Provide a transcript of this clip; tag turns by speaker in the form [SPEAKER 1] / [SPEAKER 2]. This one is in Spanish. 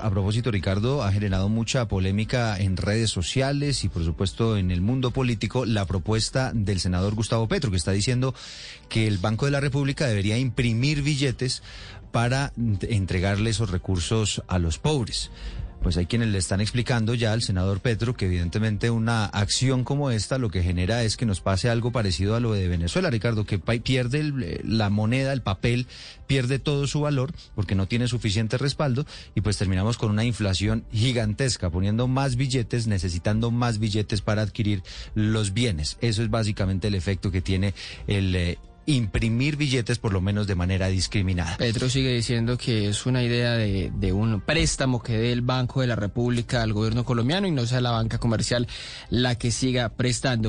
[SPEAKER 1] A propósito, Ricardo, ha generado mucha polémica en redes sociales y, por supuesto, en el mundo político la propuesta del senador Gustavo Petro, que está diciendo que el Banco de la República debería imprimir billetes para entregarle esos recursos a los pobres pues hay quienes le están explicando ya al senador Petro que evidentemente una acción como esta lo que genera es que nos pase algo parecido a lo de Venezuela, Ricardo, que pierde la moneda, el papel, pierde todo su valor porque no tiene suficiente respaldo y pues terminamos con una inflación gigantesca, poniendo más billetes, necesitando más billetes para adquirir los bienes. Eso es básicamente el efecto que tiene el eh, imprimir billetes por lo menos de manera discriminada.
[SPEAKER 2] Petro sigue diciendo que es una idea de, de un préstamo que dé el Banco de la República al gobierno colombiano y no sea la banca comercial la que siga prestando.